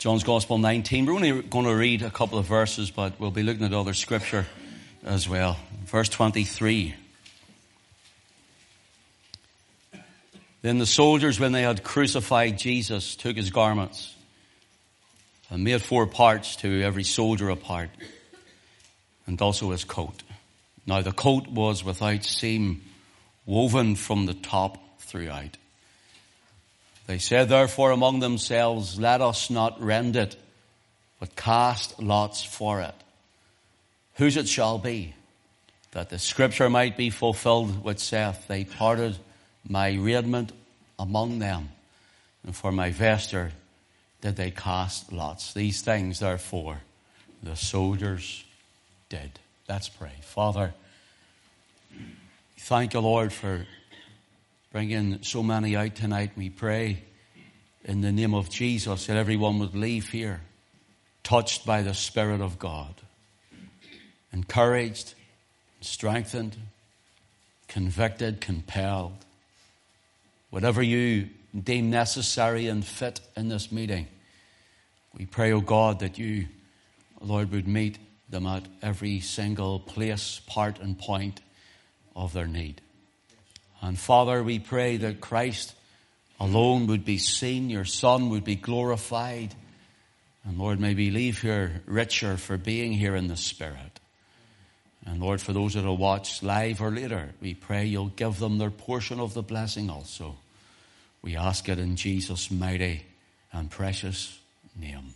John's Gospel 19. We're only going to read a couple of verses, but we'll be looking at other scripture as well. Verse 23. Then the soldiers, when they had crucified Jesus, took his garments and made four parts to every soldier a part, and also his coat. Now the coat was without seam, woven from the top throughout. They said therefore among themselves, let us not rend it, but cast lots for it. Whose it shall be, that the scripture might be fulfilled which saith, they parted my raiment among them, and for my vesture did they cast lots. These things, therefore, the soldiers did. Let's pray. Father, thank you, Lord, for bringing so many out tonight. We pray in the name of Jesus that everyone would leave here touched by the Spirit of God, encouraged, strengthened, convicted, compelled. Whatever you deem necessary and fit in this meeting, we pray, O oh God, that you, Lord, would meet them at every single place, part, and point of their need. And Father, we pray that Christ alone would be seen, your Son would be glorified. And Lord, may we leave here richer for being here in the Spirit. And Lord, for those that will watch live or later, we pray you'll give them their portion of the blessing also. We ask it in Jesus' mighty and precious name.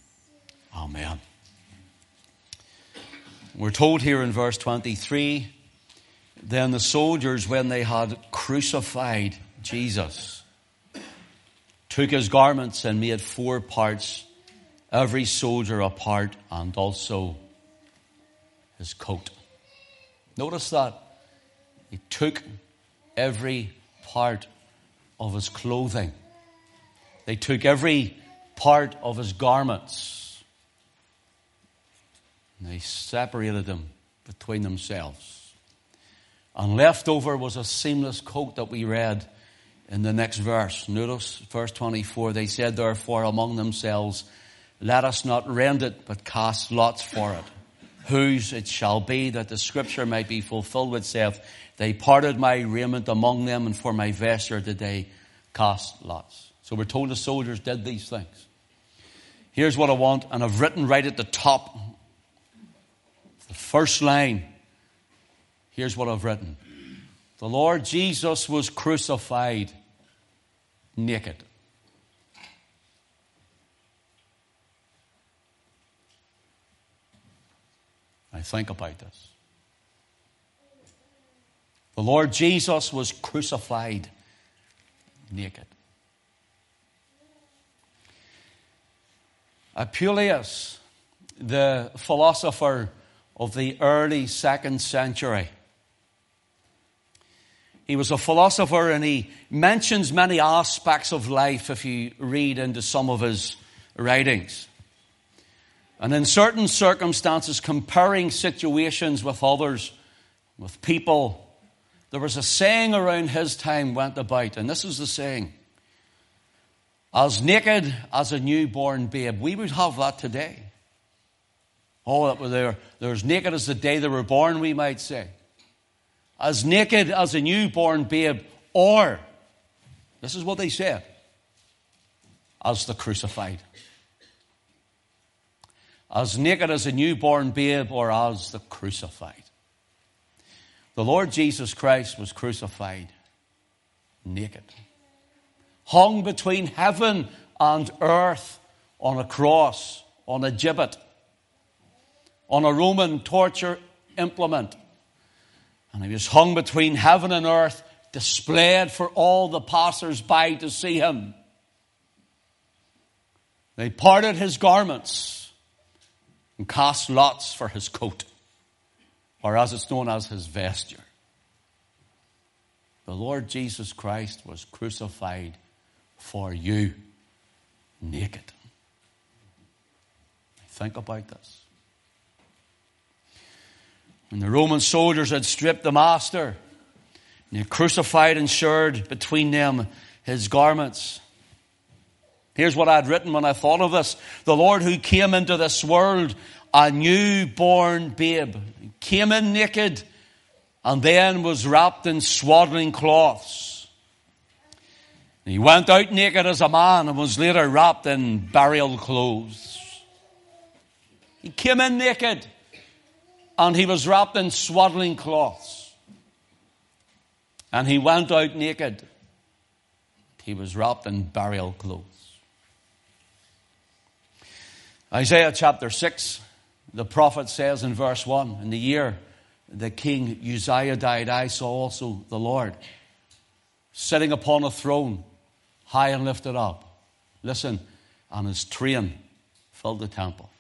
Amen. We're told here in verse 23 then the soldiers, when they had crucified Jesus, took his garments and made four parts, every soldier a part, and also his coat. Notice that. He took every part of his clothing. They took every part of his garments. And they separated them between themselves. And left over was a seamless coat that we read in the next verse. Notice verse 24. They said therefore among themselves, let us not rend it, but cast lots for it. Whose it shall be that the scripture might be fulfilled which saith, they parted my raiment among them and for my vesture did they cast lots. So we're told the soldiers did these things. Here's what I want, and I've written right at the top, the first line Here's what I've written The Lord Jesus was crucified naked. I think about this. The Lord Jesus was crucified naked. Apuleius, the philosopher of the early second century, he was a philosopher and he mentions many aspects of life if you read into some of his writings. And in certain circumstances, comparing situations with others, with people, there was a saying around his time went about, and this is the saying as naked as a newborn babe. We would have that today. Oh, that were there. They're as naked as the day they were born, we might say as naked as a newborn babe, or, this is what they said, as the crucified. As naked as a newborn babe, or as the crucified. The Lord Jesus Christ was crucified naked, hung between heaven and earth on a cross, on a gibbet, on a Roman torture implement and he was hung between heaven and earth, displayed for all the passers by to see him. They parted his garments and cast lots for his coat, or as it's known as his vesture. The Lord Jesus Christ was crucified for you naked. Think about this. When the Roman soldiers had stripped the master, and they crucified and shared between them his garments. Here's what I'd written when I thought of this. The Lord who came into this world, a newborn babe, came in naked and then was wrapped in swaddling cloths. He went out naked as a man and was later wrapped in burial clothes. He came in naked and he was wrapped in swaddling cloths. And he went out naked. He was wrapped in burial clothes. Isaiah chapter 6, the prophet says in verse 1 In the year the king Uzziah died, I saw also the Lord sitting upon a throne, high and lifted up. Listen, and his train filled the temple.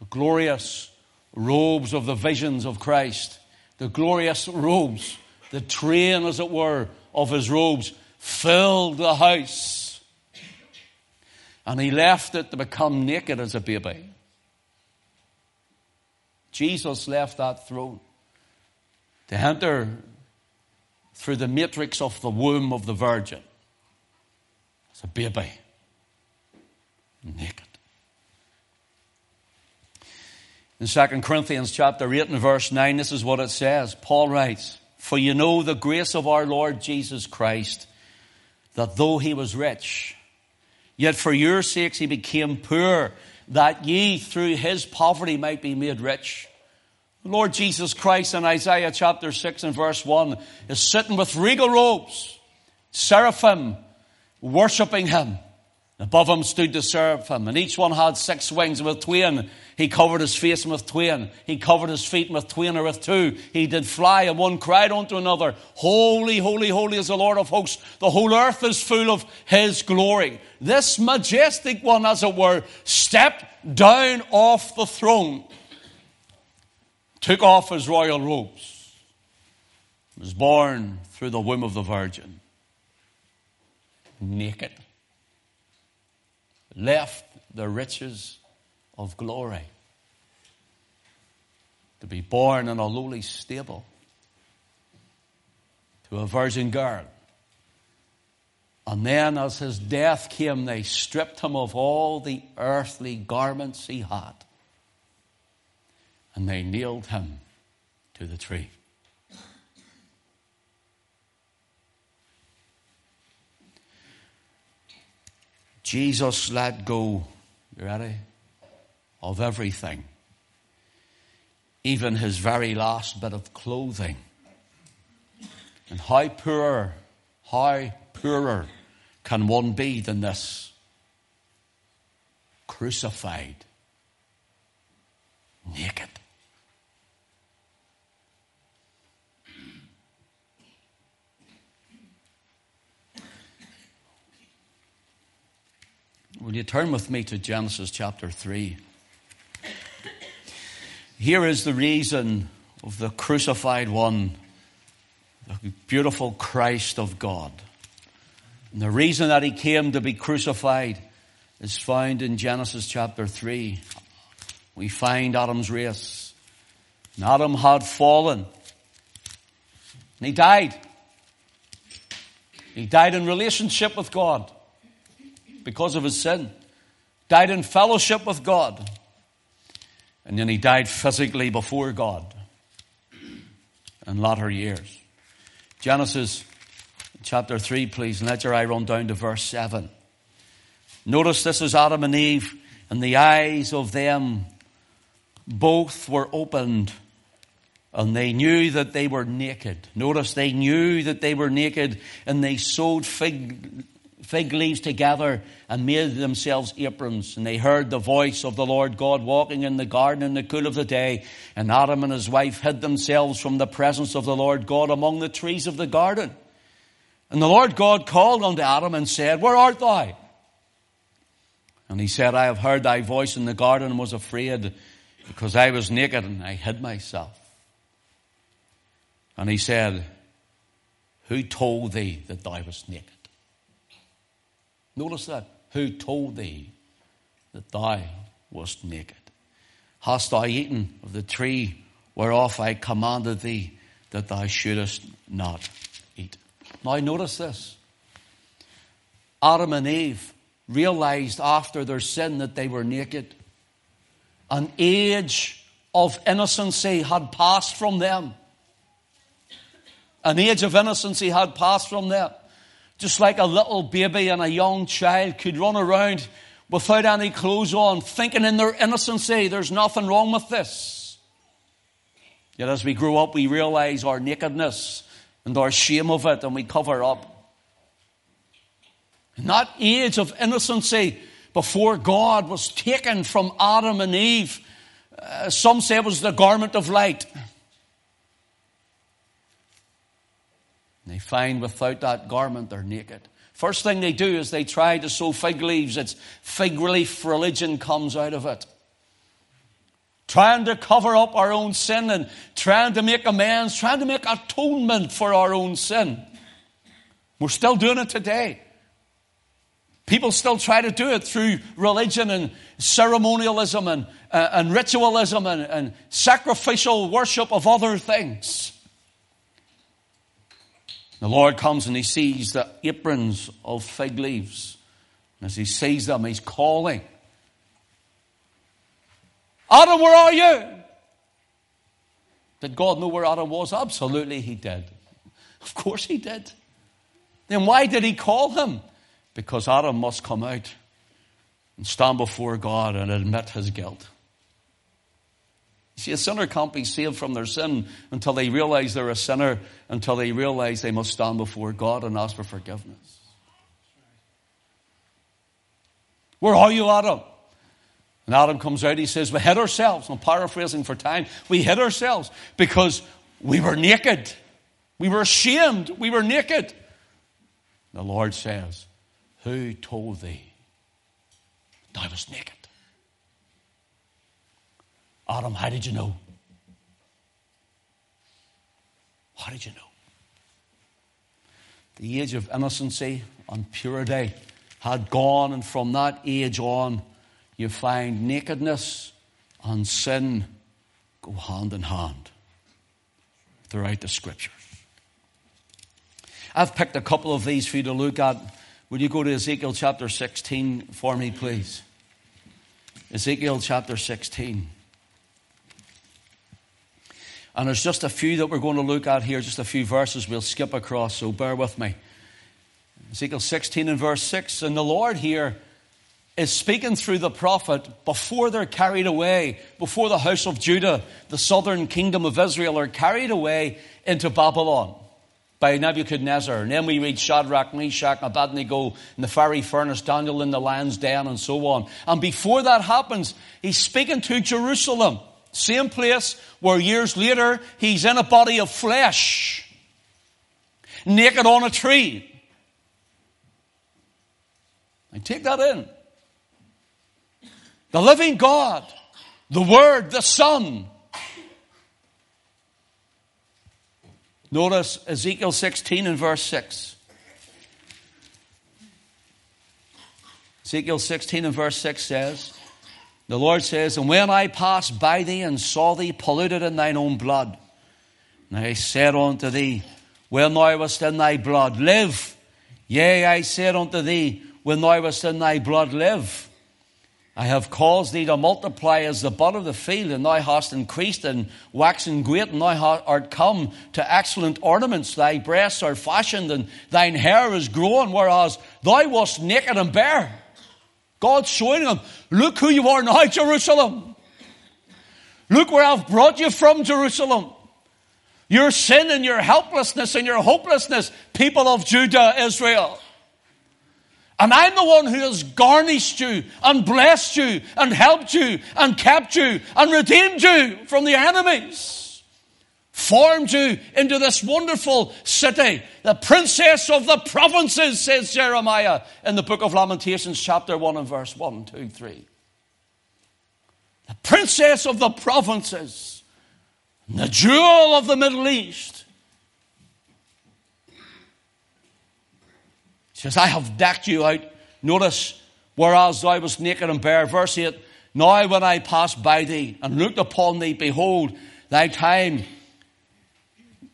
The glorious robes of the visions of Christ, the glorious robes, the train, as it were, of his robes filled the house. And he left it to become naked as a baby. Jesus left that throne to enter through the matrix of the womb of the Virgin as a baby, naked. In 2 Corinthians chapter 8 and verse 9, this is what it says. Paul writes, For you know the grace of our Lord Jesus Christ, that though he was rich, Yet for your sakes he became poor, that ye through his poverty might be made rich. Lord Jesus Christ in Isaiah chapter 6 and verse 1 is sitting with regal robes, seraphim, worshipping him. Above him stood the seraphim, and each one had six wings with twain. He covered his face with twain. He covered his feet with twain or with two. He did fly, and one cried unto another, Holy, holy, holy is the Lord of hosts. The whole earth is full of his glory. This majestic one, as it were, stepped down off the throne, took off his royal robes, was born through the womb of the Virgin, naked left the riches of glory to be born in a lowly stable to a virgin girl. And then, as his death came, they stripped him of all the earthly garments he had. And they nailed him to the tree. Jesus let go, you ready? Of everything. Even his very last bit of clothing. And how poor, how poorer can one be than this? Crucified, naked. You turn with me to Genesis chapter 3? Here is the reason of the crucified one, the beautiful Christ of God. And the reason that he came to be crucified is found in Genesis chapter 3. We find Adam's race. And Adam had fallen. And he died. He died in relationship with God because of his sin, died in fellowship with God, and then he died physically before God in latter years. Genesis chapter 3, please, and let your eye run down to verse 7. Notice this is Adam and Eve, and the eyes of them both were opened and they knew that they were naked. Notice they knew that they were naked and they sewed fig fig leaves together and made themselves aprons. And they heard the voice of the Lord God walking in the garden in the cool of the day. And Adam and his wife hid themselves from the presence of the Lord God among the trees of the garden. And the Lord God called unto Adam and said, Where art thou? And he said, I have heard thy voice in the garden and was afraid because I was naked and I hid myself. And he said, Who told thee that thou wast naked? Notice that. Who told thee that thou wast naked? Hast thou eaten of the tree whereof I commanded thee that thou shouldest not eat? Now notice this. Adam and Eve realized after their sin that they were naked. An age of innocency had passed from them. An age of innocency had passed from them. Just like a little baby and a young child could run around without any clothes on, thinking in their innocency, there's nothing wrong with this. Yet as we grow up, we realize our nakedness and our shame of it, and we cover up. And that age of innocency before God was taken from Adam and Eve. Uh, some say it was the garment of light. And they find without that garment they're naked. First thing they do is they try to sew fig leaves. It's fig leaf religion comes out of it. Trying to cover up our own sin and trying to make amends, trying to make atonement for our own sin. We're still doing it today. People still try to do it through religion and ceremonialism and, uh, and ritualism and, and sacrificial worship of other things. The Lord comes and he sees the aprons of fig leaves. And as he sees them, he's calling. Adam, where are you? Did God know where Adam was? Absolutely, he did. Of course, he did. Then why did he call him? Because Adam must come out and stand before God and admit his guilt. See, a sinner can't be saved from their sin until they realize they're a sinner, until they realize they must stand before God and ask for forgiveness. Where are you, Adam? And Adam comes out, he says, We hid ourselves. I'm paraphrasing for time. We hid ourselves because we were naked. We were ashamed. We were naked. The Lord says, Who told thee that I was naked? Adam, how did you know? How did you know? The age of innocency and purity had gone, and from that age on, you find nakedness and sin go hand in hand throughout the scriptures. I've picked a couple of these for you to look at. Would you go to Ezekiel chapter 16 for me, please? Ezekiel chapter 16. And there's just a few that we're going to look at here, just a few verses we'll skip across, so bear with me. Ezekiel 16 and verse 6. And the Lord here is speaking through the prophet before they're carried away, before the house of Judah, the southern kingdom of Israel, are carried away into Babylon by Nebuchadnezzar. And then we read Shadrach, Meshach, Abednego in the fiery furnace, Daniel in the lion's den, and so on. And before that happens, he's speaking to Jerusalem. Same place where years later he's in a body of flesh, naked on a tree. And take that in. The living God, the Word, the Son. Notice Ezekiel 16 and verse 6. Ezekiel 16 and verse 6 says, the Lord says, And when I passed by thee and saw thee polluted in thine own blood, and I said unto thee, When thou wast in thy blood, live. Yea, I said unto thee, When thou wast in thy blood, live. I have caused thee to multiply as the bud of the field, and thou hast increased and waxen great, and thou art come to excellent ornaments. Thy breasts are fashioned, and thine hair is grown, whereas thou wast naked and bare. God's showing them, look who you are now, Jerusalem. Look where I've brought you from, Jerusalem. Your sin and your helplessness and your hopelessness, people of Judah, Israel. And I'm the one who has garnished you and blessed you and helped you and kept you and redeemed you from the enemies formed you into this wonderful city, the princess of the provinces, says Jeremiah in the book of Lamentations, chapter 1 and verse 1, 2, 3. The princess of the provinces, the jewel of the Middle East. She says, I have decked you out. Notice, whereas thou was naked and bare. Verse 8, Now when I passed by thee and looked upon thee, behold, thy time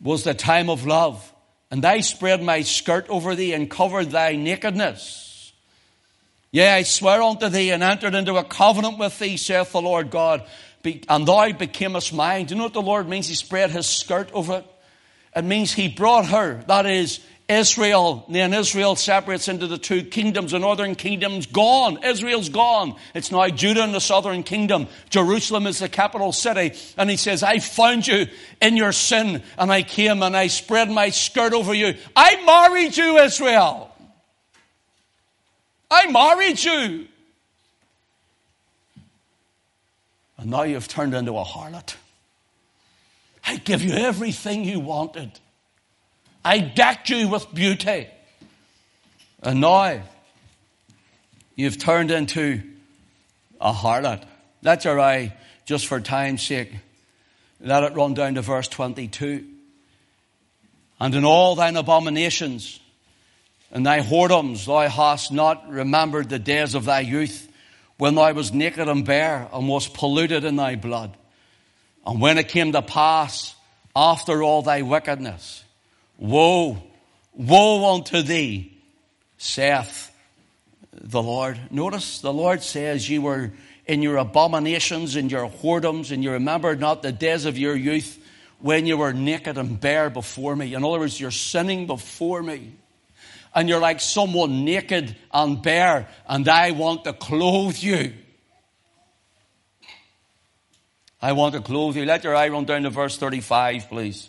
was the time of love. And I spread my skirt over thee and covered thy nakedness. Yea, I swear unto thee and entered into a covenant with thee, saith the Lord God, and thou becamest mine. Do you know what the Lord means? He spread his skirt over it. It means he brought her, that is, Israel, then Israel separates into the two kingdoms. The northern kingdom's gone. Israel's gone. It's now Judah and the southern kingdom. Jerusalem is the capital city. And he says, I found you in your sin and I came and I spread my skirt over you. I married you, Israel. I married you. And now you've turned into a harlot. I give you everything you wanted. I decked you with beauty. And now you've turned into a harlot. That's all right, just for time's sake. Let it run down to verse 22. And in all thine abominations and thy whoredoms thou hast not remembered the days of thy youth, when thou was naked and bare and was polluted in thy blood. And when it came to pass after all thy wickedness, Woe, woe unto thee, saith the Lord. Notice the Lord says you were in your abominations and your whoredoms and you remembered not the days of your youth when you were naked and bare before me. In other words, you're sinning before me. And you're like someone naked and bare and I want to clothe you. I want to clothe you. Let your eye run down to verse 35, please.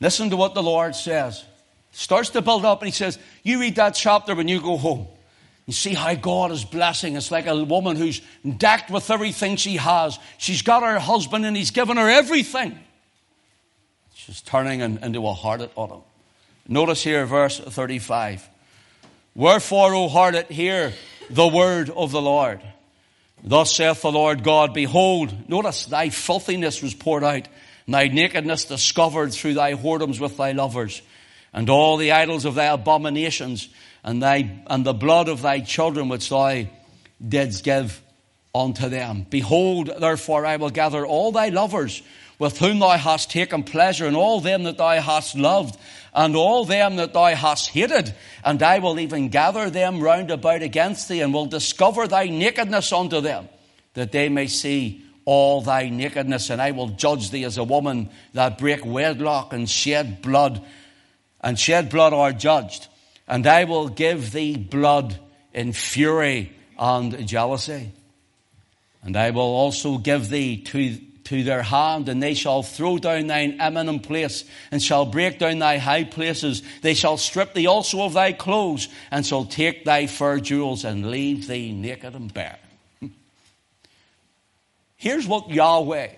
Listen to what the Lord says. Starts to build up and he says, You read that chapter when you go home. You see how God is blessing. It's like a woman who's decked with everything she has. She's got her husband and he's given her everything. She's turning into a harlot on him. Notice here, verse 35. Wherefore, O harlot, hear the word of the Lord. Thus saith the Lord God, Behold, notice thy filthiness was poured out thy nakedness discovered through thy whoredoms with thy lovers, and all the idols of thy abominations, and thy, and the blood of thy children which thou didst give unto them. Behold, therefore, I will gather all thy lovers with whom thou hast taken pleasure, and all them that thou hast loved, and all them that thou hast hated, and I will even gather them round about against thee, and will discover thy nakedness unto them, that they may see all thy nakedness, and I will judge thee as a woman that break wedlock and shed blood, and shed blood are judged. And I will give thee blood in fury and jealousy. And I will also give thee to, to their hand, and they shall throw down thine eminent place, and shall break down thy high places. They shall strip thee also of thy clothes, and shall take thy fur jewels, and leave thee naked and bare. Here's what Yahweh,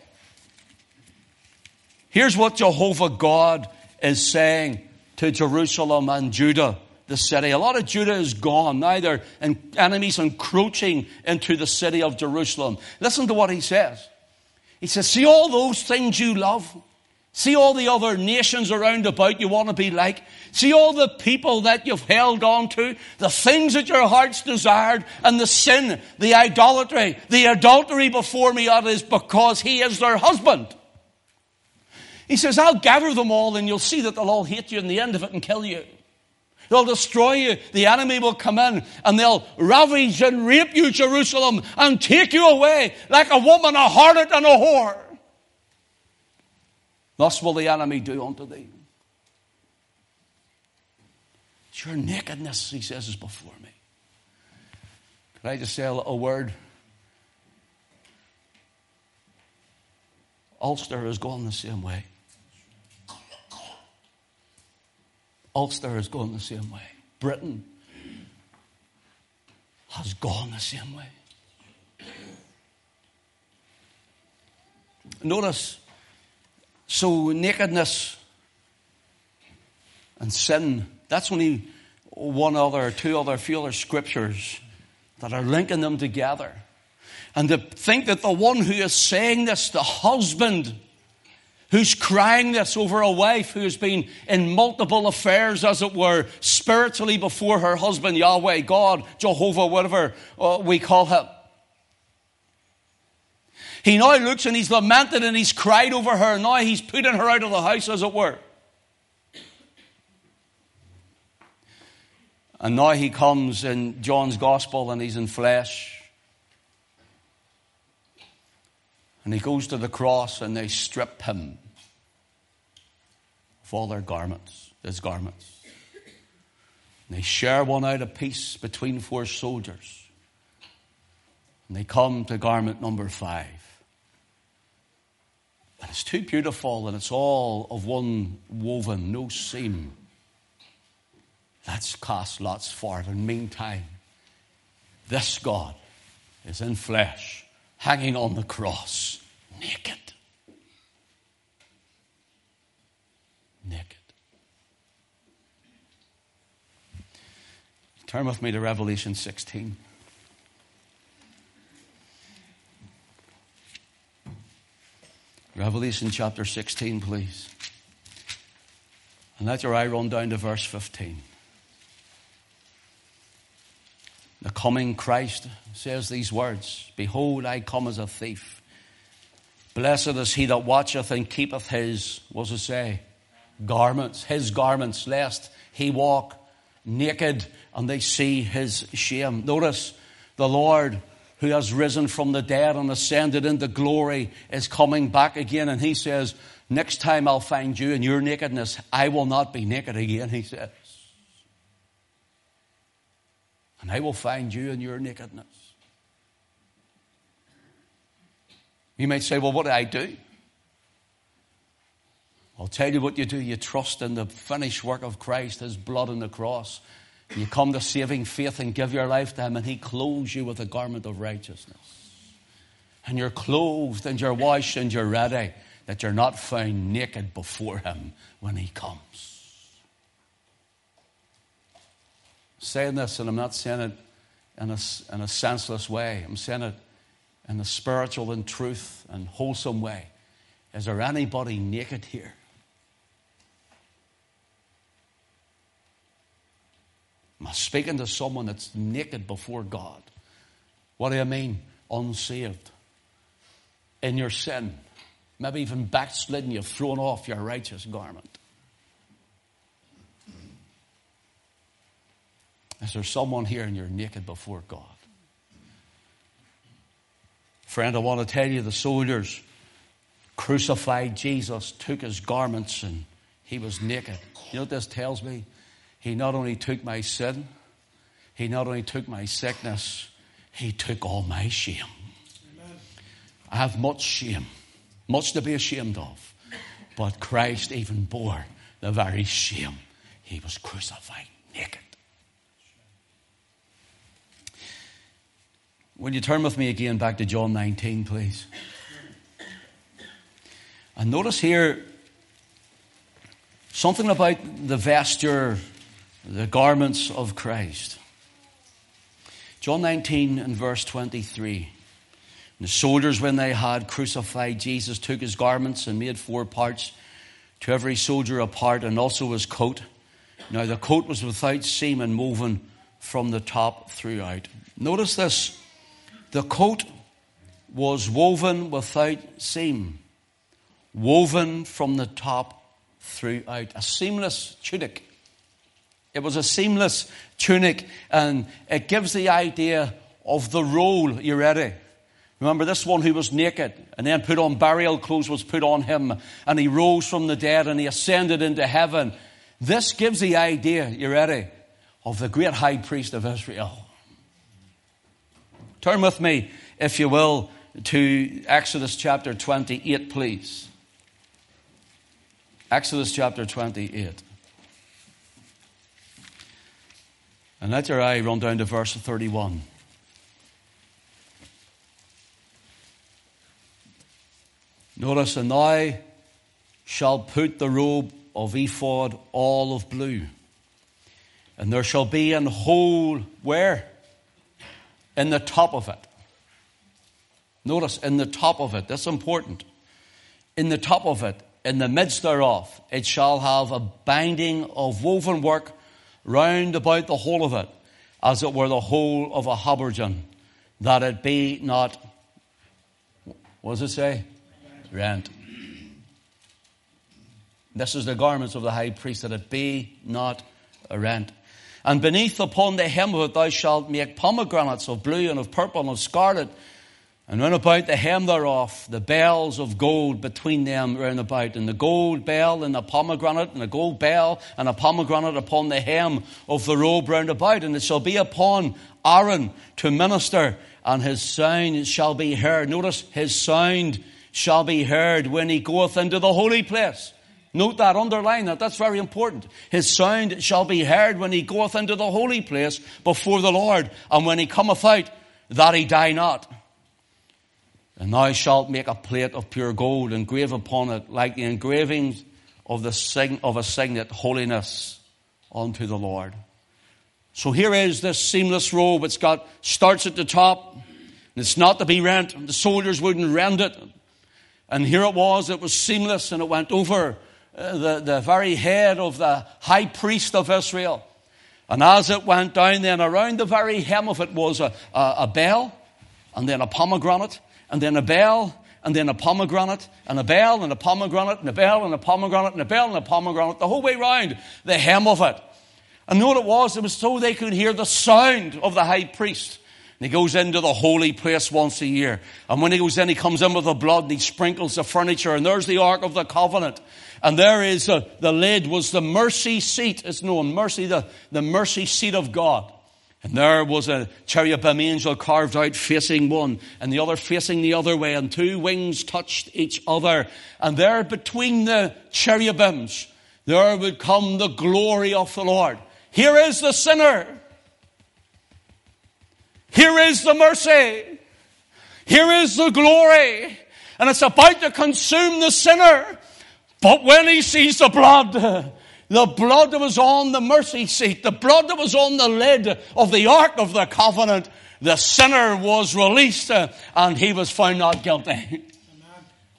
here's what Jehovah God is saying to Jerusalem and Judah, the city. A lot of Judah is gone. Now they're enemies encroaching into the city of Jerusalem. Listen to what he says. He says, See all those things you love? See all the other nations around about you want to be like. See all the people that you've held on to, the things that your hearts desired, and the sin, the idolatry, the adultery before me, that is because he is their husband. He says, I'll gather them all and you'll see that they'll all hate you in the end of it and kill you. They'll destroy you. The enemy will come in and they'll ravage and rape you, Jerusalem, and take you away like a woman, a harlot, and a whore. Thus will the enemy do unto thee. It's your nakedness, he says, is before me. Can I just say a, little word? Ulster is going the same way. Ulster is going the same way. Britain has gone the same way. Notice so, nakedness and sin, that's only one other, two other, few other scriptures that are linking them together. And to think that the one who is saying this, the husband, who's crying this over a wife who has been in multiple affairs, as it were, spiritually before her husband, Yahweh, God, Jehovah, whatever uh, we call him. He now looks and he's lamented and he's cried over her. Now he's putting her out of the house, as it were. And now he comes in John's gospel and he's in flesh. And he goes to the cross and they strip him of all their garments, his garments. And they share one out of piece between four soldiers. And they come to garment number five. And it's too beautiful and it's all of one woven, no seam. Let's cast lots for it. And meantime, this God is in flesh, hanging on the cross, naked. Naked. Turn with me to Revelation 16. Revelation chapter 16, please. And let your eye run down to verse 15. The coming Christ says these words Behold, I come as a thief. Blessed is he that watcheth and keepeth his, does it say? Garments, his garments, lest he walk naked and they see his shame. Notice the Lord who has risen from the dead and ascended into glory is coming back again. And he says, Next time I'll find you in your nakedness, I will not be naked again, he says. And I will find you in your nakedness. You might say, Well, what do I do? I'll tell you what you do. You trust in the finished work of Christ, His blood on the cross. You come to saving faith and give your life to Him, and He clothes you with a garment of righteousness. And you're clothed and you're washed and you're ready, that you're not found naked before Him when He comes. I'm saying this, and I'm not saying it in a, in a senseless way. I'm saying it in a spiritual and truth and wholesome way. Is there anybody naked here? Am speaking to someone that's naked before God? What do I mean? Unsaved. In your sin. Maybe even backslidden, you've thrown off your righteous garment. Is there someone here and you're naked before God? Friend, I want to tell you the soldiers crucified Jesus, took his garments, and he was naked. You know what this tells me? He not only took my sin, He not only took my sickness, He took all my shame. Amen. I have much shame, much to be ashamed of. But Christ even bore the very shame. He was crucified naked. Will you turn with me again back to John 19, please? And notice here something about the vesture the garments of Christ. John 19 and verse 23. The soldiers, when they had crucified Jesus, took his garments and made four parts, to every soldier a part, and also his coat. Now the coat was without seam and woven from the top throughout. Notice this the coat was woven without seam, woven from the top throughout. A seamless tunic. It was a seamless tunic, and it gives the idea of the role. You ready? Remember, this one who was naked and then put on burial clothes was put on him, and he rose from the dead and he ascended into heaven. This gives the idea, you ready, of the great high priest of Israel. Turn with me, if you will, to Exodus chapter 28, please. Exodus chapter 28. And let your eye run down to verse 31. Notice, and thou shalt put the robe of ephod all of blue. And there shall be an hole where? In the top of it. Notice, in the top of it. That's important. In the top of it, in the midst thereof, it shall have a binding of woven work round about the whole of it, as it were the whole of a habergeon, that it be not, what does it say? Rent. This is the garments of the high priest, that it be not a rent. And beneath upon the hem of it thou shalt make pomegranates of blue and of purple and of scarlet. And round about the hem thereof, the bells of gold between them round about, and the gold bell and the pomegranate, and the gold bell and a pomegranate upon the hem of the robe round about. And it shall be upon Aaron to minister, and his sound shall be heard. Notice, his sound shall be heard when he goeth into the holy place. Note that, underline that, that's very important. His sound shall be heard when he goeth into the holy place before the Lord, and when he cometh out, that he die not. And thou shalt make a plate of pure gold, and engrave upon it, like the engravings of, the sign, of a signet, holiness unto the Lord. So here is this seamless robe. It's got, starts at the top, and it's not to be rent. The soldiers wouldn't rent it. And here it was, it was seamless, and it went over uh, the, the very head of the high priest of Israel. And as it went down, then around the very hem of it was a, a, a bell, and then a pomegranate, and then a bell, and then a pomegranate, and a bell, and a pomegranate, and a bell, and a pomegranate, and a bell, and a pomegranate, the whole way round the hem of it. And know what it was? It was so they could hear the sound of the high priest. And he goes into the holy place once a year. And when he goes in, he comes in with the blood and he sprinkles the furniture. And there's the Ark of the Covenant. And there is a, the lid was the mercy seat. It's known mercy, the, the mercy seat of God. And there was a cherubim angel carved out facing one and the other facing the other way and two wings touched each other. And there between the cherubims, there would come the glory of the Lord. Here is the sinner. Here is the mercy. Here is the glory. And it's about to consume the sinner. But when he sees the blood, the blood that was on the mercy seat, the blood that was on the lid of the Ark of the Covenant, the sinner was released uh, and he was found not guilty. Amen.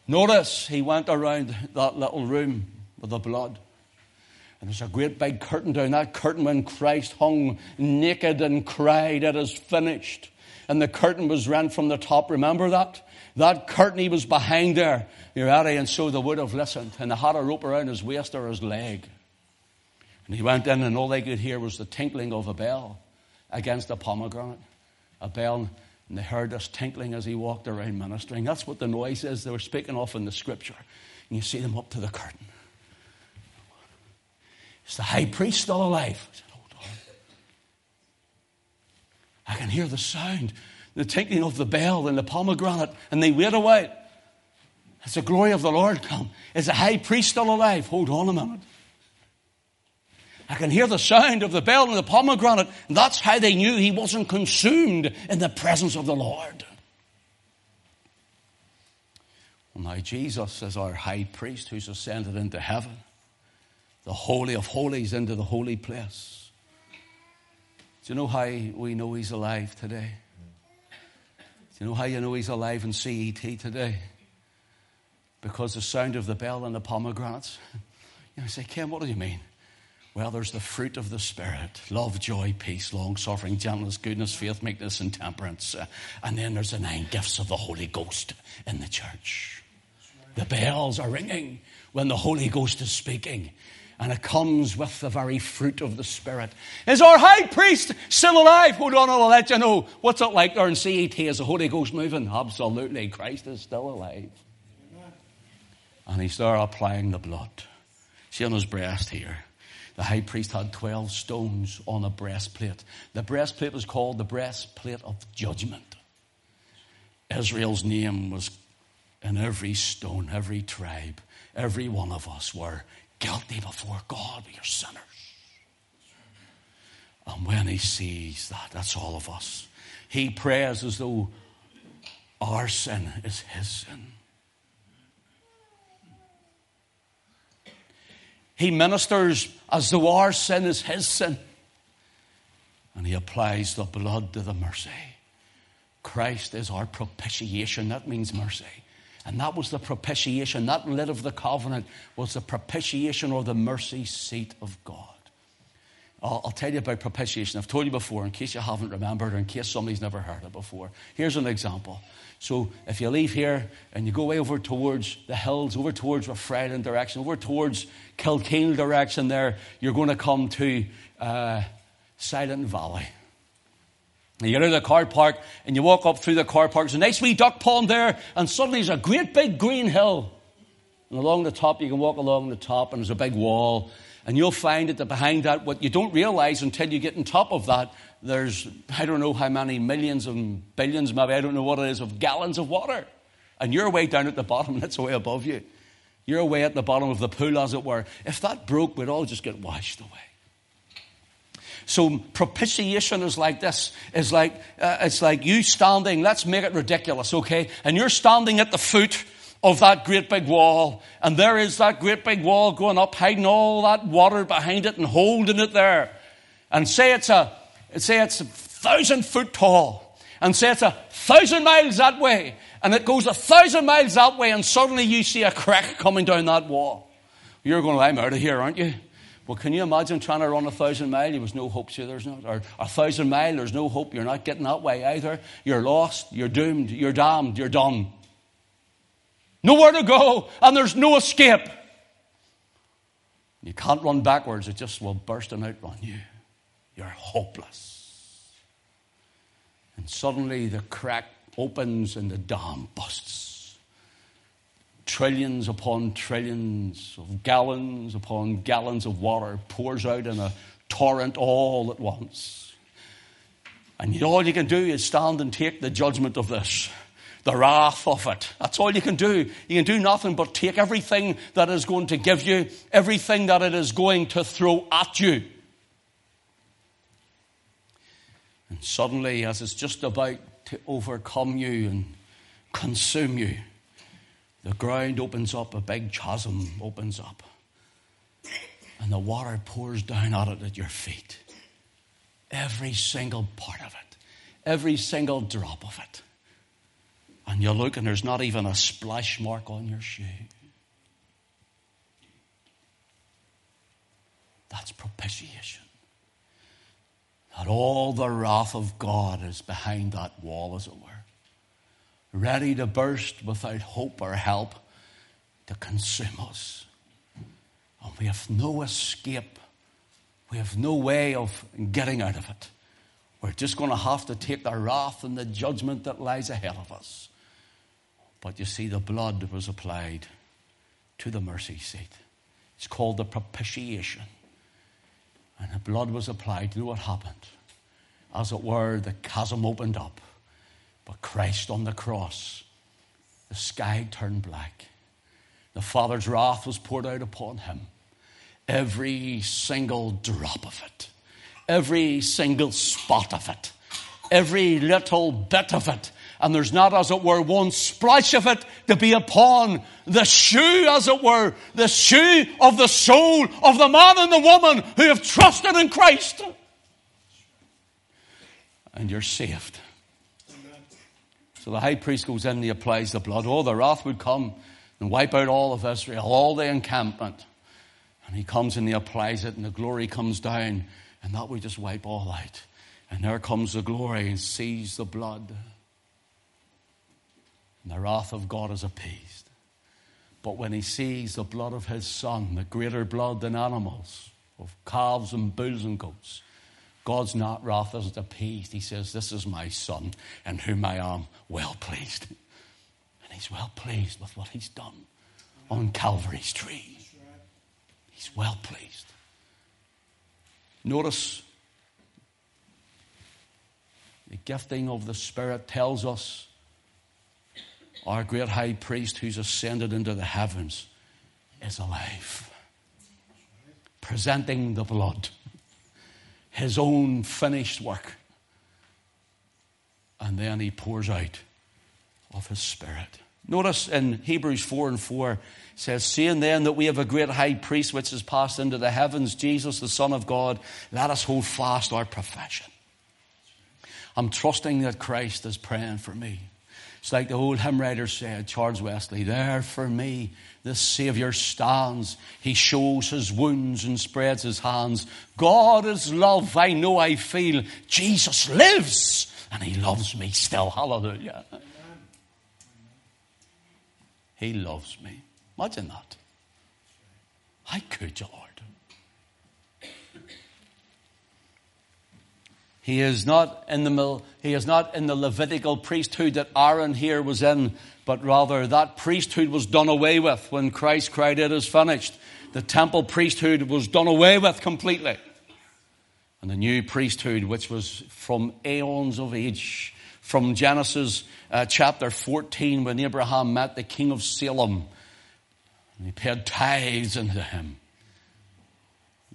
Notice he went around that little room with the blood. And there's a great big curtain down that curtain when Christ hung naked and cried, It is finished. And the curtain was rent from the top. Remember that? That curtain he was behind there. You're ready, and so they would have listened. And they had a rope around his waist or his leg. And he went in, and all they could hear was the tinkling of a bell against a pomegranate. A bell, and they heard this tinkling as he walked around ministering. That's what the noise is they were speaking of in the scripture. And you see them up to the curtain. Is the high priest still alive? I said, Hold on. I can hear the sound, the tinkling of the bell and the pomegranate, and they wait a while. Has the glory of the Lord come? Is the high priest still alive? Hold on a minute. I can hear the sound of the bell and the pomegranate. And that's how they knew he wasn't consumed in the presence of the Lord. Well, now Jesus is our high priest who's ascended into heaven, the Holy of Holies into the holy place. Do you know how we know he's alive today? Do you know how you know he's alive in CET today? because the sound of the bell and the pomegranates. You know, say, Ken, what do you mean? Well, there's the fruit of the Spirit love, joy, peace, long suffering, gentleness, goodness, faith, meekness, and temperance. Uh, and then there's the nine gifts of the Holy Ghost in the church. The bells are ringing when the Holy Ghost is speaking. And it comes with the very fruit of the Spirit. Is our high priest still alive? Hold on, I'll let you know. What's it like there in CET? Is the Holy Ghost moving? Absolutely. Christ is still alive. And he's there applying the blood. See on his breast here. The high priest had 12 stones on a breastplate. The breastplate was called the breastplate of judgment. Israel's name was in every stone, every tribe, every one of us were guilty before God. We are sinners. And when he sees that, that's all of us. He prays as though our sin is his sin. He ministers as though our sin is his sin. And he applies the blood to the mercy. Christ is our propitiation. That means mercy. And that was the propitiation. That lid of the covenant was the propitiation or the mercy seat of God. I'll, I'll, tell you about propitiation. I've told you before, in case you haven't remembered, or in case somebody's never heard it before. Here's an example. So if you leave here and you go way over towards the hills, over towards Rathfriland direction, over towards Kilkeel direction there, you're going to come to uh, Silent Valley. You get out of the car park and you walk up through the car park. There's a nice wee duck pond there, and suddenly there's a great big green hill. And along the top, you can walk along the top, and there's a big wall. And you'll find that behind that, what you don't realize until you get on top of that, there's, I don't know how many millions and billions, maybe, I don't know what it is, of gallons of water. And you're way down at the bottom, and way above you. You're way at the bottom of the pool, as it were. If that broke, we'd all just get washed away. So propitiation is like this. It's like, uh, it's like you standing, let's make it ridiculous, okay? And you're standing at the foot of that great big wall. And there is that great big wall going up, hiding all that water behind it and holding it there. And say it's a, say it's a thousand foot tall. And say it's a thousand miles that way. And it goes a thousand miles that way and suddenly you see a crack coming down that wall. You're going, I'm out of here, aren't you? Well, can you imagine trying to run a thousand mile? There was no hope, so there's not. Or a thousand mile, there's no hope. You're not getting that way either. You're lost. You're doomed. You're damned. You're done. Nowhere to go, and there's no escape. You can't run backwards, it just will burst and outrun you. You're hopeless. And suddenly the crack opens and the dam busts. Trillions upon trillions of gallons upon gallons of water pours out in a torrent all at once. And all you can do is stand and take the judgment of this the wrath of it. That's all you can do. You can do nothing but take everything that is going to give you, everything that it is going to throw at you. And suddenly, as it's just about to overcome you and consume you, the ground opens up, a big chasm opens up, and the water pours down at it at your feet. Every single part of it, every single drop of it. And you look and there's not even a splash mark on your shoe. That's propitiation. That all the wrath of God is behind that wall, as it were, ready to burst without hope or help to consume us. And we have no escape. We have no way of getting out of it. We're just going to have to take the wrath and the judgment that lies ahead of us. But you see, the blood was applied to the mercy seat. It's called the propitiation. And the blood was applied. You know what happened? As it were, the chasm opened up. But Christ on the cross, the sky turned black. The Father's wrath was poured out upon him. Every single drop of it, every single spot of it, every little bit of it and there's not, as it were, one splash of it to be upon the shoe, as it were, the shoe of the soul of the man and the woman who have trusted in Christ. And you're saved. So the high priest goes in and he applies the blood. Oh, the wrath would come and wipe out all of Israel, all the encampment. And he comes and he applies it, and the glory comes down, and that would just wipe all out. And there comes the glory and sees the blood. And the wrath of God is appeased. But when he sees the blood of his son, the greater blood than animals, of calves and bulls and goats, God's not wrath is appeased. He says, This is my son in whom I am well pleased. And he's well pleased with what he's done on Calvary's tree. He's well pleased. Notice the gifting of the Spirit tells us our great high priest who's ascended into the heavens is alive, presenting the blood, his own finished work. And then he pours out of his spirit. Notice in Hebrews 4 and 4 says, Seeing then that we have a great high priest which has passed into the heavens, Jesus, the Son of God, let us hold fast our profession. I'm trusting that Christ is praying for me. It's like the old hymn writer said, Charles Wesley, there for me the Savior stands. He shows his wounds and spreads his hands. God is love, I know I feel. Jesus lives and he loves me still. Hallelujah. He loves me. Imagine that. How could you, Lord? He is not in the, he is not in the Levitical priesthood that Aaron here was in, but rather that priesthood was done away with when Christ cried, It is finished. The temple priesthood was done away with completely. And the new priesthood, which was from aeons of age, from Genesis uh, chapter 14, when Abraham met the king of Salem, and he paid tithes unto him.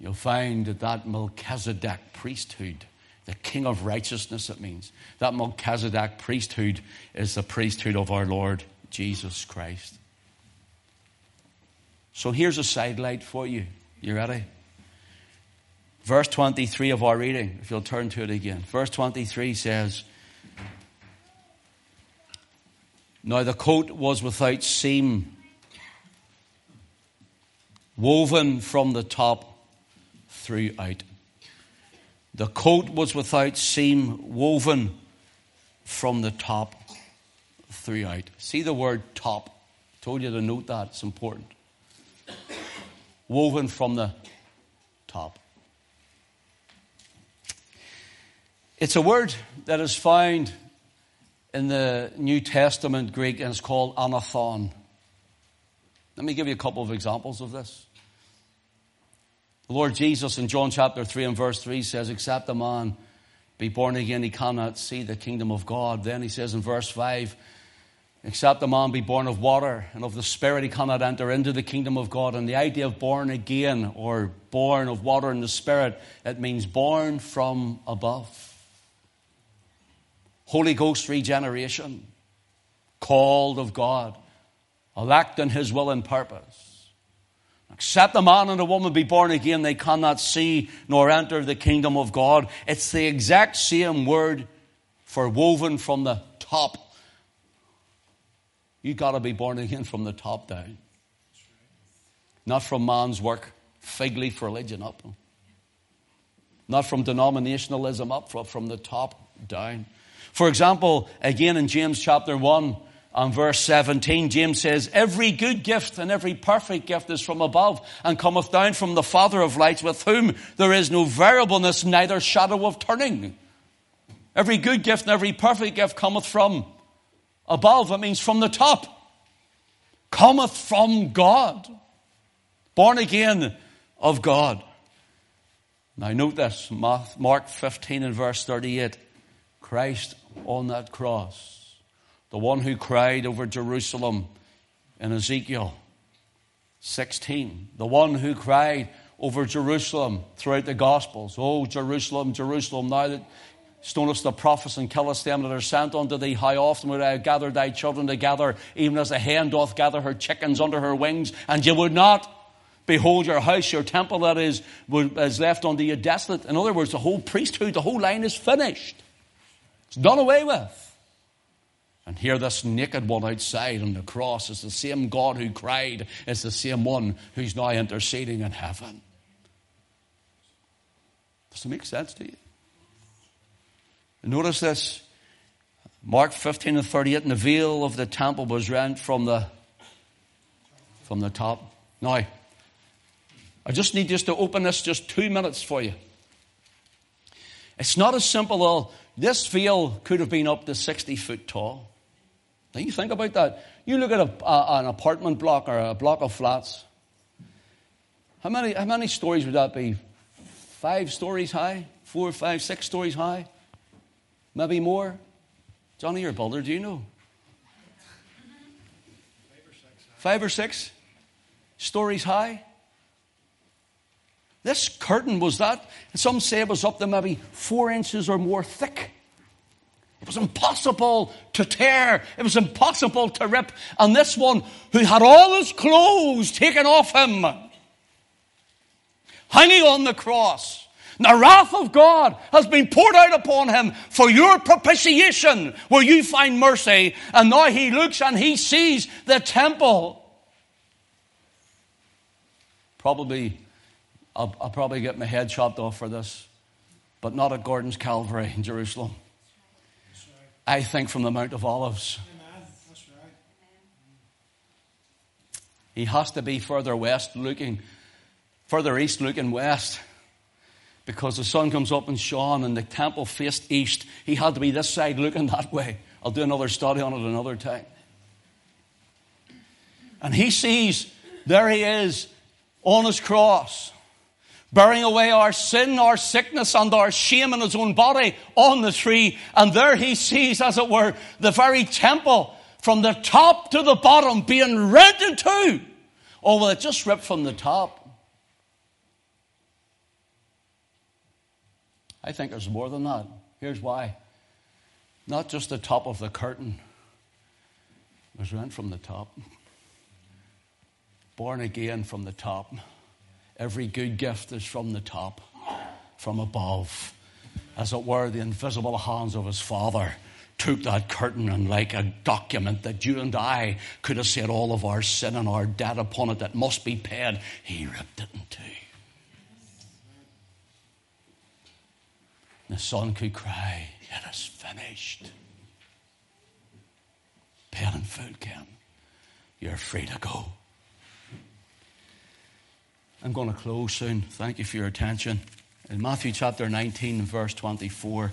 You'll find that that Melchizedek priesthood the King of righteousness, it means. That Melchizedek priesthood is the priesthood of our Lord Jesus Christ. So here's a sidelight for you. You ready? Verse 23 of our reading, if you'll turn to it again. Verse 23 says, Now the coat was without seam, woven from the top throughout. The coat was without seam, woven from the top throughout. See the word top. I told you to note that, it's important. Woven from the top. It's a word that is found in the New Testament Greek and it's called anothen. Let me give you a couple of examples of this. The Lord Jesus in John chapter 3 and verse 3 says, Except a man be born again, he cannot see the kingdom of God. Then he says in verse 5, Except a man be born of water and of the Spirit, he cannot enter into the kingdom of God. And the idea of born again or born of water and the Spirit, it means born from above. Holy Ghost regeneration, called of God, elect in his will and purpose. Except a man and a woman be born again, they cannot see nor enter the kingdom of God. It's the exact same word for woven from the top. You've got to be born again from the top down. Not from man's work, fig leaf religion up. Not from denominationalism up, from the top down. For example, again in James chapter 1, and verse 17, James says, Every good gift and every perfect gift is from above and cometh down from the Father of lights, with whom there is no variableness, neither shadow of turning. Every good gift and every perfect gift cometh from above. It means from the top. Cometh from God. Born again of God. Now note this, Mark 15 and verse 38. Christ on that cross the one who cried over Jerusalem in Ezekiel 16, the one who cried over Jerusalem throughout the Gospels. Oh, Jerusalem, Jerusalem, now that stonest the prophets and killest them that are sent unto thee, how often would I have gathered thy children together, even as a hen doth gather her chickens under her wings, and ye would not? Behold, your house, your temple that is, is left unto you desolate. In other words, the whole priesthood, the whole line is finished. It's done away with. And here, this naked one outside on the cross is the same God who cried, is the same one who's now interceding in heaven. Does it make sense to you? Notice this Mark 15 and 38, and the veil of the temple was rent from the, from the top. Now, I just need just to open this just two minutes for you. It's not as simple as this veil could have been up to 60 foot tall. Now you think about that. You look at a, a, an apartment block or a block of flats. How many, how many stories would that be? Five stories high? Four, five, six stories high? Maybe more? Johnny, you're a builder, do you know? Five or six stories high? This curtain was that, some say it was up to maybe four inches or more thick. It was impossible to tear. It was impossible to rip. And this one, who had all his clothes taken off him, hanging on the cross, the wrath of God has been poured out upon him for your propitiation, where you find mercy. And now he looks and he sees the temple. Probably, I'll, I'll probably get my head chopped off for this, but not at Gordon's Calvary in Jerusalem. I think from the Mount of Olives. He has to be further west looking, further east looking west. because the sun comes up and shone and the temple faced east. He had to be this side looking that way. I'll do another study on it another time. And he sees there he is on his cross, bearing away our sin, our sickness, and our shame in his own body on the tree. And there he sees, as it were, the very temple from the top to the bottom being rent in two. Oh, well, it just ripped from the top. I think there's more than that. Here's why. Not just the top of the curtain, was rent from the top. Born again from the top. Every good gift is from the top, from above. As it were, the invisible hands of his Father took that curtain and, like a document that you and I could have said all of our sin and our debt upon it that must be paid, he ripped it in two. The son could cry, It is finished. Paid in full, Ken. You're free to go. I'm going to close soon. Thank you for your attention. In Matthew chapter 19, verse 24.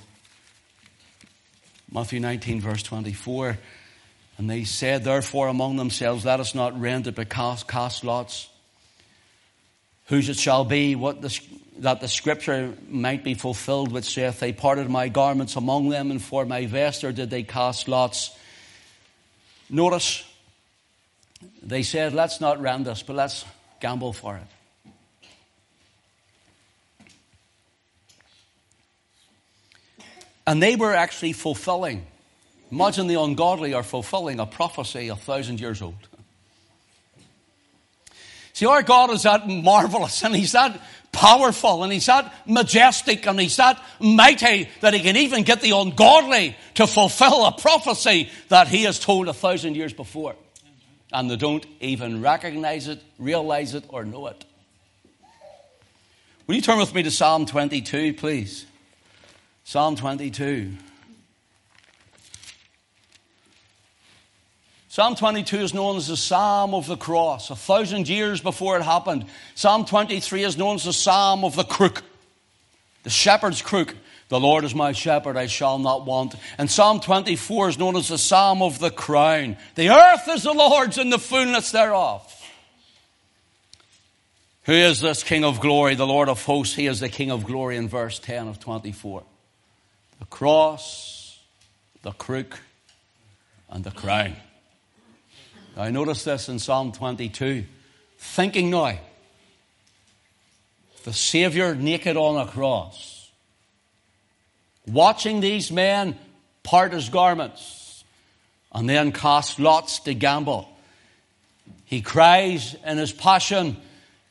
Matthew 19, verse 24. And they said, therefore, among themselves, let us not rend it, but cast, cast lots. Whose it shall be, what the, that the scripture might be fulfilled, which saith, They parted my garments among them, and for my vesture did they cast lots. Notice, they said, Let's not rend this, but let's gamble for it. And they were actually fulfilling. Imagine the ungodly are fulfilling a prophecy a thousand years old. See, our God is that marvelous and He's that powerful and He's that majestic and He's that mighty that He can even get the ungodly to fulfill a prophecy that He has told a thousand years before. And they don't even recognize it, realize it, or know it. Will you turn with me to Psalm 22, please? Psalm 22. Psalm 22 is known as the Psalm of the Cross, a thousand years before it happened. Psalm 23 is known as the Psalm of the Crook, the shepherd's crook. The Lord is my shepherd, I shall not want. And Psalm 24 is known as the Psalm of the Crown. The earth is the Lord's and the fullness thereof. Who is this King of glory, the Lord of hosts? He is the King of glory in verse 10 of 24 the cross, the crook, and the crown. I notice this in Psalm 22. Thinking now, the Savior naked on a cross, watching these men part his garments, and then cast lots to gamble. He cries in his passion,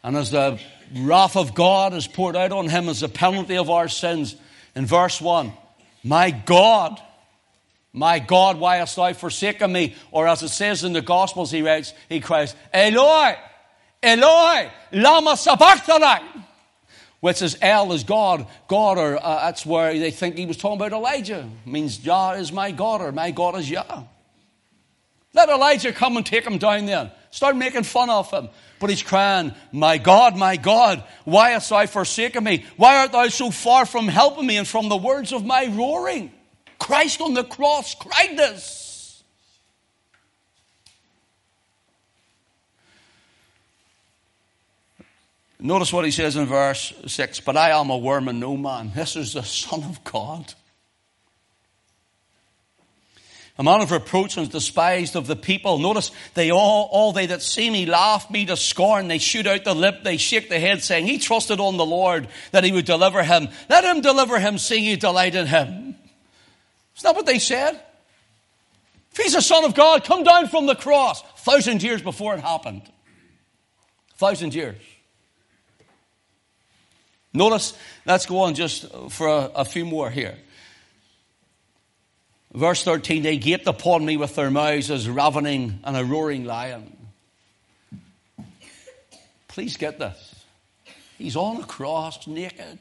and as the wrath of God is poured out on him as the penalty of our sins, in verse 1, my God, my God, why hast thou forsaken me? Or as it says in the Gospels, he writes, he cries, Eloi, Eloi, lama sabachthani. Which is El is God, God, or uh, that's where they think he was talking about Elijah. It means Yah is my God, or my God is Yah. Let Elijah come and take him down then. Start making fun of him. But he's crying, My God, my God, why hast thou forsaken me? Why art thou so far from helping me and from the words of my roaring? Christ on the cross cried this. Notice what he says in verse 6 But I am a worm and no man. This is the Son of God. A man of reproach and despised of the people. Notice they all, all they that see me laugh me to scorn. They shoot out the lip. They shake the head saying, he trusted on the Lord that he would deliver him. Let him deliver him, seeing he delight in him. Isn't that what they said? If he's a son of God, come down from the cross. A Thousand years before it happened. A Thousand years. Notice, let's go on just for a, a few more here. Verse 13, they gaped upon me with their mouths as ravening and a roaring lion. Please get this. He's on a cross naked.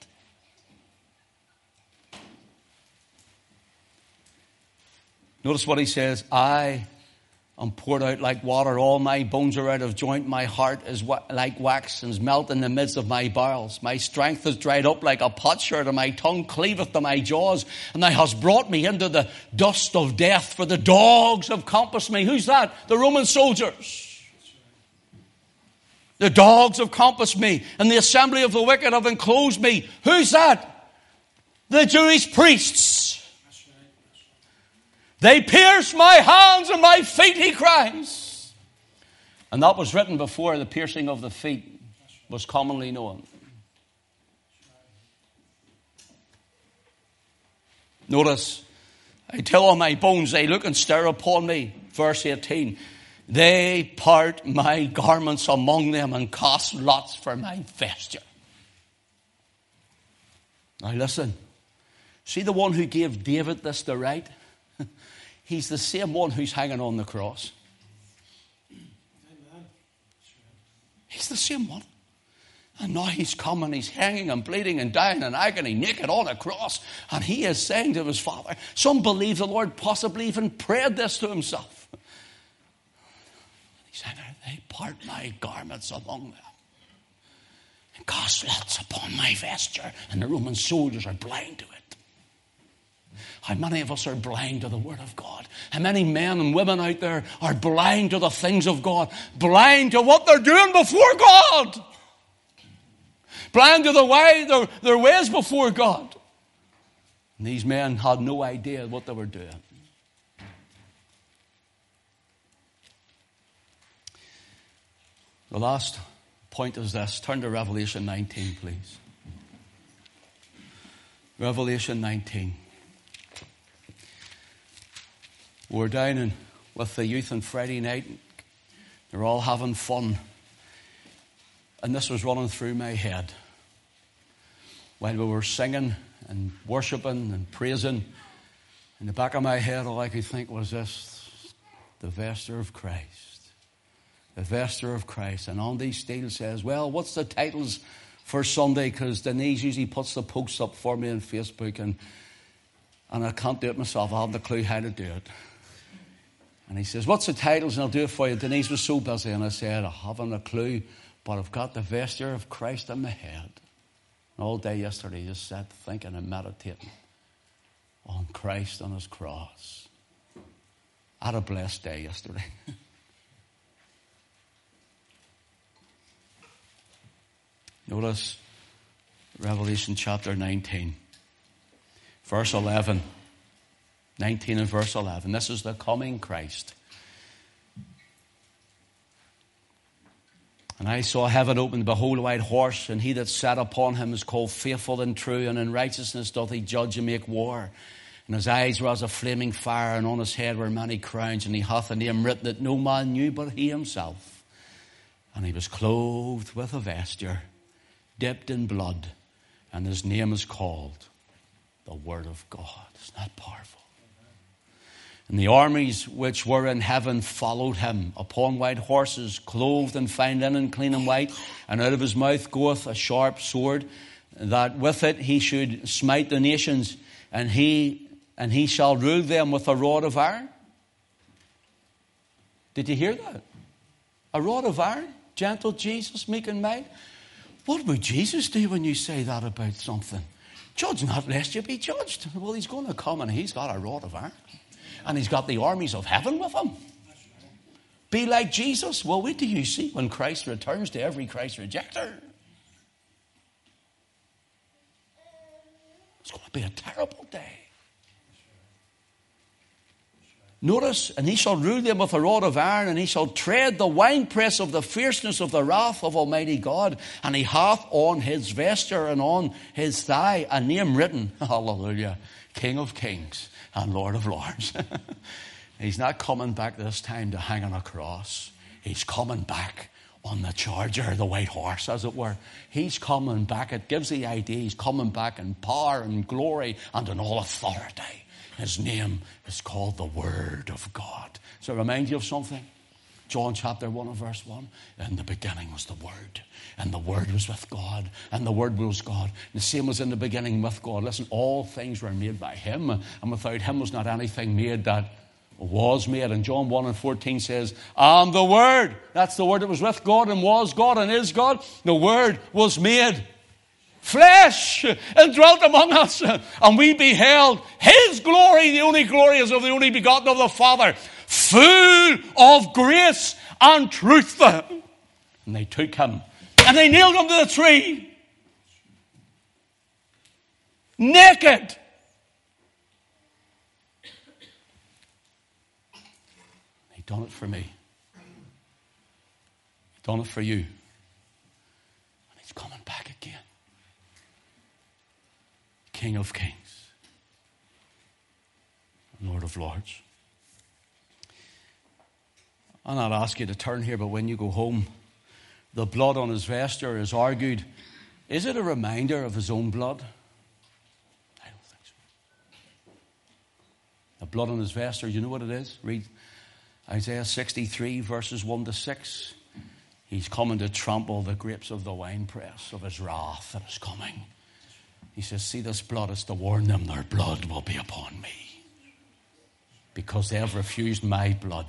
Notice what he says I and poured out like water. All my bones are out of joint. My heart is wa- like wax and is melt in the midst of my bowels. My strength is dried up like a potsherd and my tongue cleaveth to my jaws. And thou hast brought me into the dust of death for the dogs have compassed me. Who's that? The Roman soldiers. The dogs have compassed me and the assembly of the wicked have enclosed me. Who's that? The Jewish priests. They pierce my hands and my feet, he cries. And that was written before the piercing of the feet was commonly known. Notice, I tell all my bones, they look and stare upon me. Verse 18. They part my garments among them and cast lots for my vesture. Now listen. See the one who gave David this the write? He's the same one who's hanging on the cross. He's the same one. And now he's come and he's hanging and bleeding and dying in agony, naked on a cross. And he is saying to his father, some believe the Lord possibly even prayed this to himself. He's saying, they part my garments among them and cast lots upon my vesture. And the Roman soldiers are blind to it. How many of us are blind to the Word of God? How many men and women out there are blind to the things of God? Blind to what they're doing before God? Blind to the way, their, their ways before God. And these men had no idea what they were doing. The last point is this. Turn to Revelation 19, please. Revelation 19. We're down with the youth on Friday night. They're all having fun. And this was running through my head. While we were singing and worshiping and praising, in the back of my head, all I could think was this the vesture of Christ. The vesture of Christ. And Andy Steele says, Well, what's the titles for Sunday? Because Denise usually puts the posts up for me on Facebook, and, and I can't do it myself. I haven't a clue how to do it. And he says, What's the titles? And I'll do it for you. Denise was so busy. And I said, I haven't a clue, but I've got the vesture of Christ in my head. And all day yesterday, just sat thinking and meditating on Christ on his cross. I had a blessed day yesterday. Notice Revelation chapter 19, verse 11. 19 and verse 11. This is the coming Christ. And I saw heaven opened, behold, a white horse, and he that sat upon him is called faithful and true, and in righteousness doth he judge and make war. And his eyes were as a flaming fire, and on his head were many crowns, and he hath a name written that no man knew but he himself. And he was clothed with a vesture, dipped in blood, and his name is called the Word of God. Isn't that powerful? And the armies which were in heaven followed him upon white horses, clothed in fine linen, clean and white. And out of his mouth goeth a sharp sword, that with it he should smite the nations, and he, and he shall rule them with a rod of iron. Did you hear that? A rod of iron? Gentle Jesus, meek and mild? What would Jesus do when you say that about something? Judge not lest you be judged. Well, he's going to come and he's got a rod of iron and he's got the armies of heaven with him. Be like Jesus. Well, wait till you see when Christ returns to every Christ rejecter. It's going to be a terrible day. Notice, and he shall rule them with a rod of iron, and he shall tread the winepress of the fierceness of the wrath of Almighty God. And he hath on his vesture and on his thigh a name written, Hallelujah, King of Kings and Lord of Lords. He's not coming back this time to hang on a cross. He's coming back on the charger, the white horse, as it were. He's coming back. It gives the idea he's coming back in power and glory and in all authority. His name is called the Word of God. So it remind you of something? John chapter 1 and verse 1. In the beginning was the Word, and the Word was with God, and the Word was God. And the same was in the beginning with God. Listen, all things were made by Him, and without Him was not anything made that was made. And John 1 and 14 says, And the Word, that's the Word that was with God and was God and is God, the Word was made flesh and dwelt among us. And we beheld His glory, the only glory is of the only begotten of the Father, full of grace and truth. And they took him and they nailed him to the tree. Naked. He done it for me. He done it for you. And he's coming back again. King of kings. Lord of lords. I'll not ask you to turn here, but when you go home, the blood on his vesture is argued. Is it a reminder of his own blood? I don't think so. The blood on his vesture, you know what it is? Read Isaiah 63, verses 1 to 6. He's coming to trample the grapes of the winepress of his wrath that is coming. He says, See, this blood is to warn them their blood will be upon me. Because they have refused my blood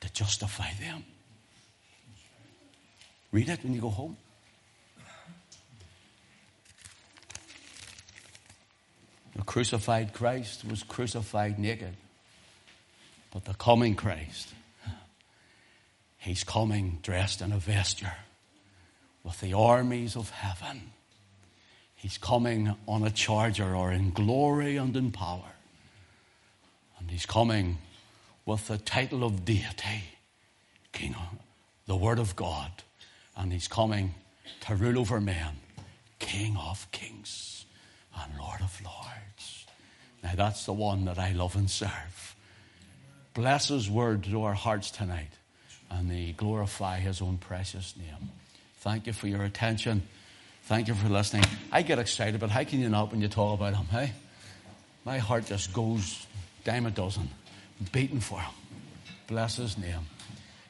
to justify them. Read it when you go home. The crucified Christ was crucified naked. But the coming Christ, he's coming dressed in a vesture with the armies of heaven. He's coming on a charger or in glory and in power. And he's coming with the title of deity, King, the Word of God and he's coming to rule over men, King of kings and Lord of lords. Now that's the one that I love and serve. Bless his word to our hearts tonight, and they glorify his own precious name. Thank you for your attention. Thank you for listening. I get excited, but how can you not when you talk about him, hey? My heart just goes dime a dozen, beating for him. Bless his name.